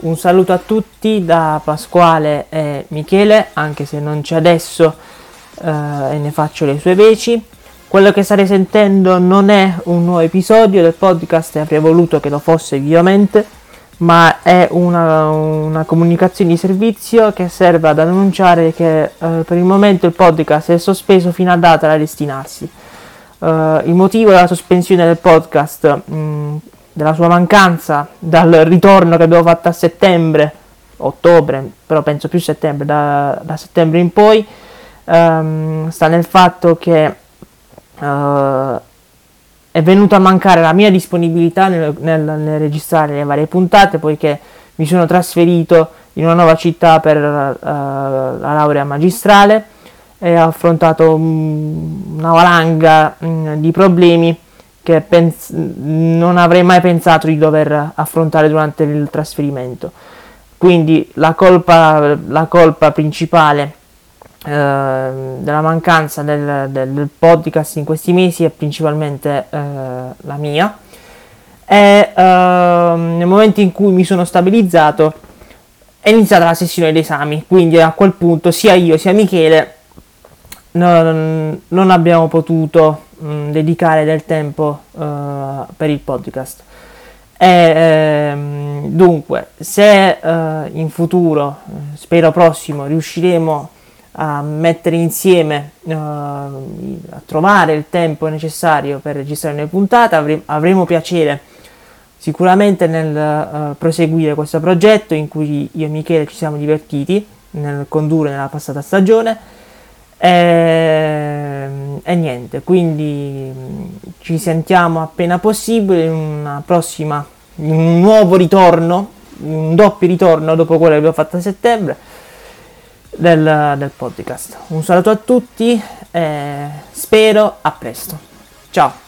Un saluto a tutti da Pasquale e Michele, anche se non c'è adesso eh, e ne faccio le sue veci. Quello che state sentendo non è un nuovo episodio del podcast e avrei voluto che lo fosse vivamente, ma è una, una comunicazione di servizio che serve ad annunciare che eh, per il momento il podcast è sospeso fino a data da destinarsi. Uh, il motivo della sospensione del podcast mh, della sua mancanza dal ritorno che abbiamo fatto a settembre, ottobre, però penso più settembre, da, da settembre in poi, um, sta nel fatto che uh, è venuta a mancare la mia disponibilità nel, nel, nel, registrare le varie puntate, poiché mi sono trasferito in una nuova città per uh, la laurea magistrale e ho affrontato um, una valanga um, di problemi che pens- non avrei mai pensato di dover affrontare durante il trasferimento. Quindi la colpa, la colpa principale della mancanza del, del, podcast in questi mesi è principalmente eh, la mia. E eh, nel momento in cui mi sono stabilizzato è iniziata la sessione d'esami, quindi a quel punto sia io sia Michele non, non abbiamo potuto mh, mm, dedicare del tempo uh, per il podcast. E, ehm, dunque, se uh, in futuro, spero prossimo, riusciremo a mettere insieme, uh, a trovare il tempo necessario per registrare le puntate, avre- avremo piacere sicuramente nel uh, proseguire questo progetto in cui io e Michele ci siamo divertiti nel condurre nella passata stagione. E, ehm, e niente, quindi mm, ci sentiamo appena possibile in una prossima, in un nuovo ritorno, un doppio ritorno dopo quello che abbiamo fatto a settembre del, del podcast. Un saluto a tutti e spero a presto. Ciao!